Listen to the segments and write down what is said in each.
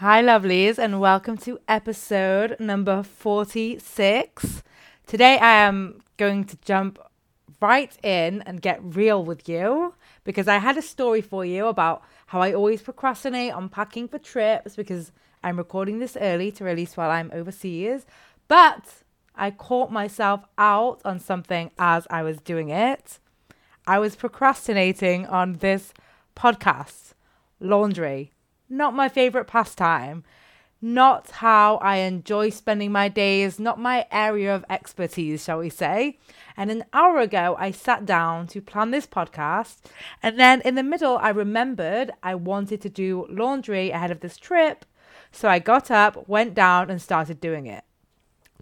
Hi, lovelies, and welcome to episode number 46. Today, I am going to jump right in and get real with you because I had a story for you about how I always procrastinate on packing for trips because I'm recording this early to release while I'm overseas. But I caught myself out on something as I was doing it. I was procrastinating on this podcast, laundry not my favorite pastime, not how I enjoy spending my days, not my area of expertise, shall we say. And an hour ago, I sat down to plan this podcast. And then in the middle, I remembered I wanted to do laundry ahead of this trip. So I got up, went down, and started doing it.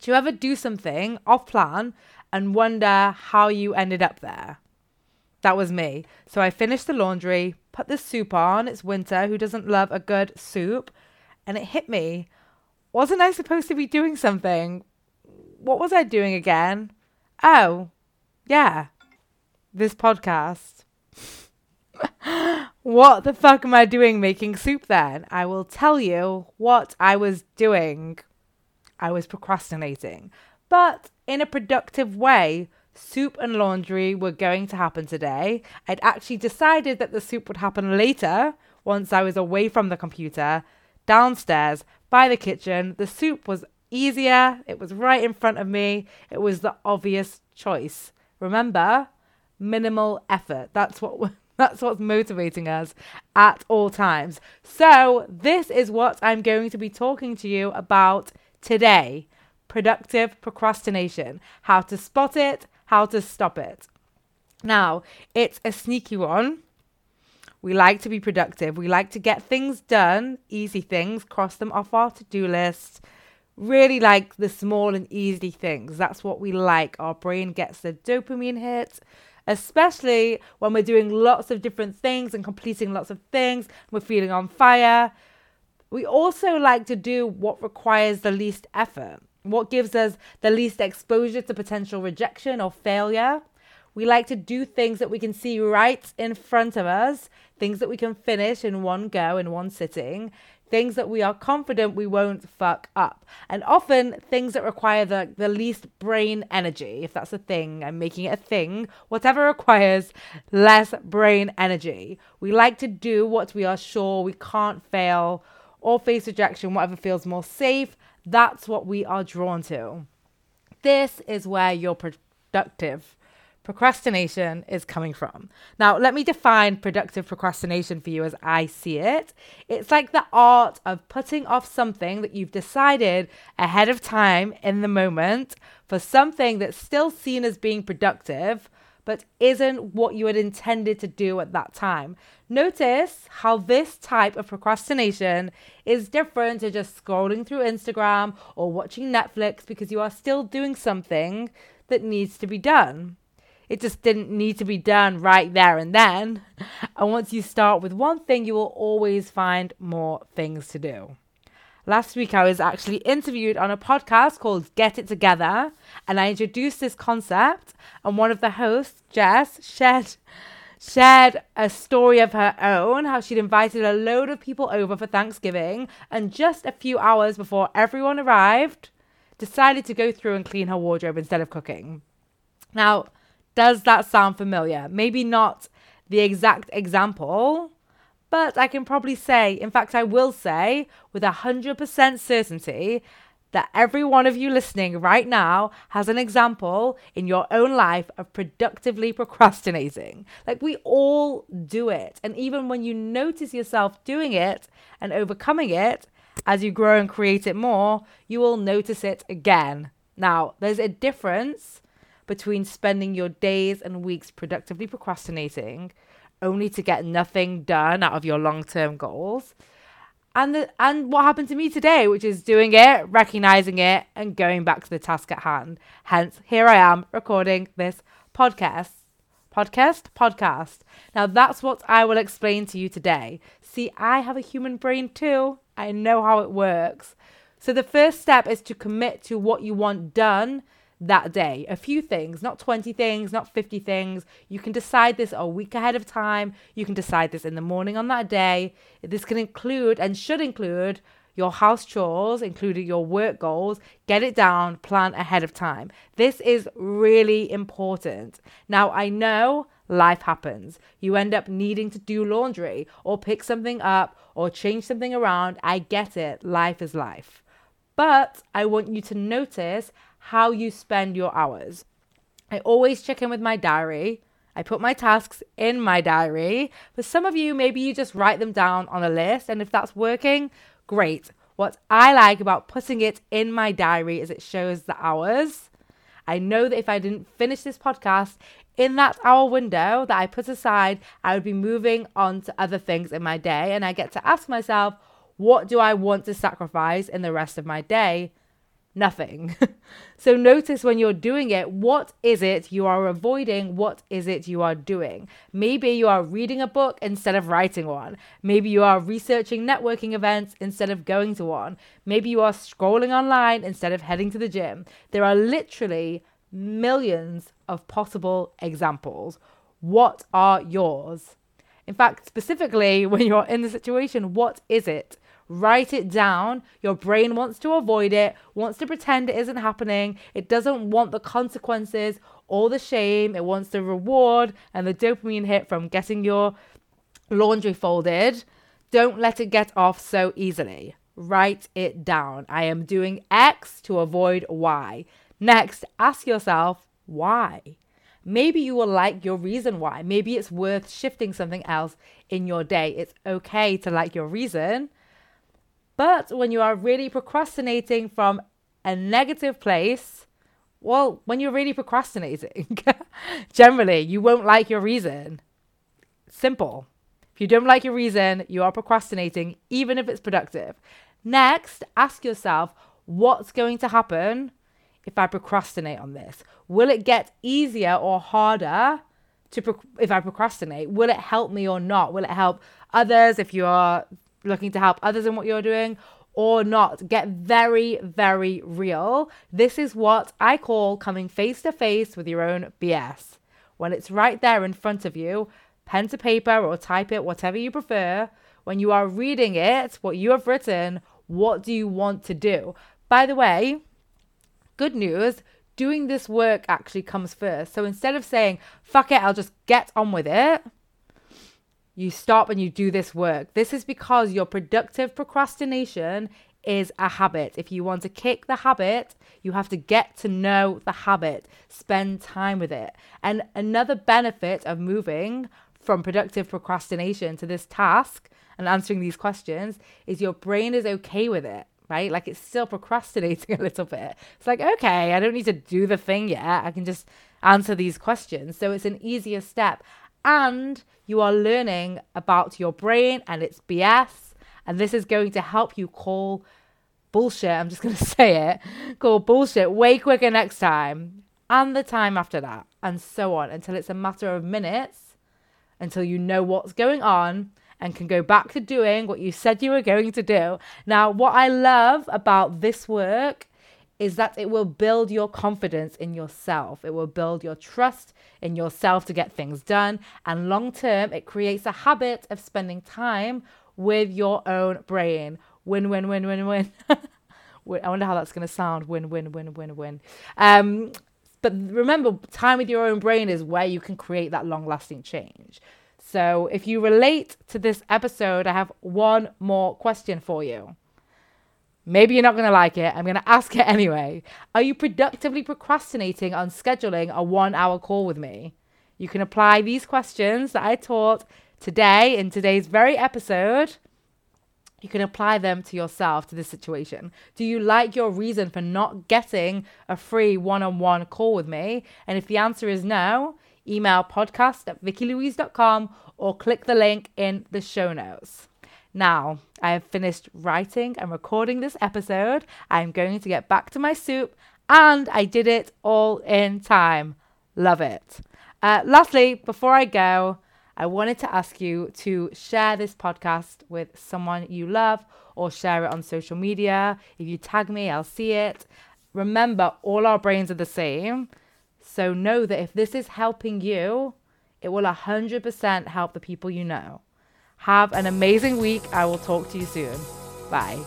Do you ever do something off plan and wonder how you ended up there? That was me. So I finished the laundry, put the soup on. It's winter. Who doesn't love a good soup? And it hit me. Wasn't I supposed to be doing something? What was I doing again? Oh, yeah. This podcast. what the fuck am I doing making soup then? I will tell you what I was doing. I was procrastinating, but in a productive way soup and laundry were going to happen today. I'd actually decided that the soup would happen later once I was away from the computer, downstairs by the kitchen. The soup was easier, it was right in front of me, it was the obvious choice. Remember, minimal effort. That's what that's what's motivating us at all times. So, this is what I'm going to be talking to you about today productive procrastination, how to spot it, how to stop it. Now, it's a sneaky one. We like to be productive. We like to get things done, easy things, cross them off our to do list. Really like the small and easy things. That's what we like. Our brain gets the dopamine hit, especially when we're doing lots of different things and completing lots of things. We're feeling on fire. We also like to do what requires the least effort. What gives us the least exposure to potential rejection or failure? We like to do things that we can see right in front of us, things that we can finish in one go, in one sitting, things that we are confident we won't fuck up. And often things that require the, the least brain energy, if that's a thing, I'm making it a thing, whatever requires less brain energy. We like to do what we are sure we can't fail or face rejection, whatever feels more safe that's what we are drawn to. This is where your productive procrastination is coming from. Now, let me define productive procrastination for you as I see it. It's like the art of putting off something that you've decided ahead of time in the moment for something that's still seen as being productive, but isn't what you had intended to do at that time. Notice how this type of procrastination is different to just scrolling through Instagram or watching Netflix because you are still doing something that needs to be done. It just didn't need to be done right there and then. And once you start with one thing, you will always find more things to do. Last week, I was actually interviewed on a podcast called Get It Together, and I introduced this concept. And one of the hosts, Jess, shared shared a story of her own, how she'd invited a load of people over for Thanksgiving, and just a few hours before everyone arrived, decided to go through and clean her wardrobe instead of cooking. Now, does that sound familiar? Maybe not the exact example, but I can probably say, in fact, I will say with 100% certainty that every one of you listening right now has an example in your own life of productively procrastinating. Like we all do it. And even when you notice yourself doing it and overcoming it, as you grow and create it more, you will notice it again. Now, there's a difference between spending your days and weeks productively procrastinating only to get nothing done out of your long term goals. And the, and what happened to me today, which is doing it, recognizing it, and going back to the task at hand. Hence, here I am recording this podcast. Podcast? Podcast. Now, that's what I will explain to you today. See, I have a human brain too. I know how it works. So, the first step is to commit to what you want done that day. A few things, not 20 things, not 50 things. You can decide this a week ahead of time. You can decide this in the morning on that day. This can include and should include your house chores, including your work goals, get it down, plan ahead of time. This is really important. Now, I know life happens. You end up needing to do laundry or pick something up or change something around. I get it. Life is life. But I want you to notice how you spend your hours. I always check in with my diary. I put my tasks in my diary. For some of you, maybe you just write them down on a list. And if that's working, great. What I like about putting it in my diary is it shows the hours. I know that if I didn't finish this podcast in that hour window that I put aside, I would be moving on to other things in my day. And I get to ask myself, what do I want to sacrifice in the rest of my day? Nothing. so notice when you're doing it, what is it you are avoiding? What is it you are doing? Maybe you are reading a book instead of writing one. Maybe you are researching networking events instead of going to one. Maybe you are scrolling online instead of heading to the gym. There are literally millions of possible examples. What are yours? In fact, specifically when you're in the situation, what is it? Write it down. Your brain wants to avoid it, wants to pretend it isn't happening. It doesn't want the consequences or the shame. It wants the reward and the dopamine hit from getting your laundry folded. Don't let it get off so easily. Write it down. I am doing X to avoid Y. Next, ask yourself why. Maybe you will like your reason why. Maybe it's worth shifting something else in your day. It's okay to like your reason. But when you are really procrastinating from a negative place, well, when you're really procrastinating, generally, you won't like your reason. Simple. If you don't like your reason, you are procrastinating, even if it's productive. Next, ask yourself what's going to happen if I procrastinate on this? Will it get easier or harder to pro- if I procrastinate? Will it help me or not? Will it help others if you are looking to help others in what you're doing or not? Get very, very real. This is what I call coming face to face with your own BS. When it's right there in front of you, pen to paper or type it, whatever you prefer. When you are reading it, what you have written, what do you want to do? By the way, good news, doing this work actually comes first. So instead of saying, fuck it, I'll just get on with it, you stop and you do this work. This is because your productive procrastination is a habit. If you want to kick the habit, you have to get to know the habit, spend time with it. And another benefit of moving from productive procrastination to this task and answering these questions is your brain is okay with it right? Like it's still procrastinating a little bit. It's like, okay, I don't need to do the thing yet. I can just answer these questions. So it's an easier step. And you are learning about your brain and its BS. And this is going to help you call bullshit. I'm just going to say it call bullshit way quicker next time and the time after that, and so on until it's a matter of minutes until you know what's going on and can go back to doing what you said you were going to do. Now, what I love about this work is that it will build your confidence in yourself. It will build your trust in yourself to get things done. And long term, it creates a habit of spending time with your own brain. Win, win, win, win, win. I wonder how that's going to sound. Win, win, win, win, win. Um, but remember, time with your own brain is where you can create that long lasting change. So if you relate to this episode, I have one more question for you. Maybe you're not going to like it. I'm going to ask it anyway. Are you productively procrastinating on scheduling a one hour call with me? You can apply these questions that I taught today in today's very episode. You can apply them to yourself, to this situation. Do you like your reason for not getting a free one on one call with me? And if the answer is no, email podcast at vikkilouise.com or click the link in the show notes. Now, I have finished writing and recording this episode. I'm going to get back to my soup, and I did it all in time. Love it. Uh, lastly, before I go, I wanted to ask you to share this podcast with someone you love or share it on social media. If you tag me, I'll see it. Remember, all our brains are the same. So know that if this is helping you, it will 100% help the people you know. Have an amazing week. I will talk to you soon. Bye.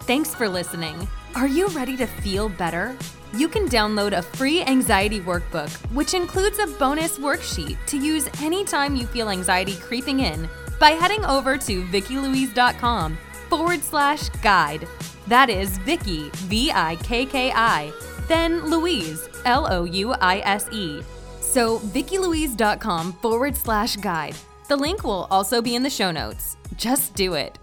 Thanks for listening. Are you ready to feel better? You can download a free anxiety workbook, which includes a bonus worksheet to use anytime you feel anxiety creeping in by heading over to VikkiLouise.com forward slash guide. That is Vikki, V I K K I, then Louise, L O U I S E. So, VikkiLouise.com forward slash guide. The link will also be in the show notes. Just do it.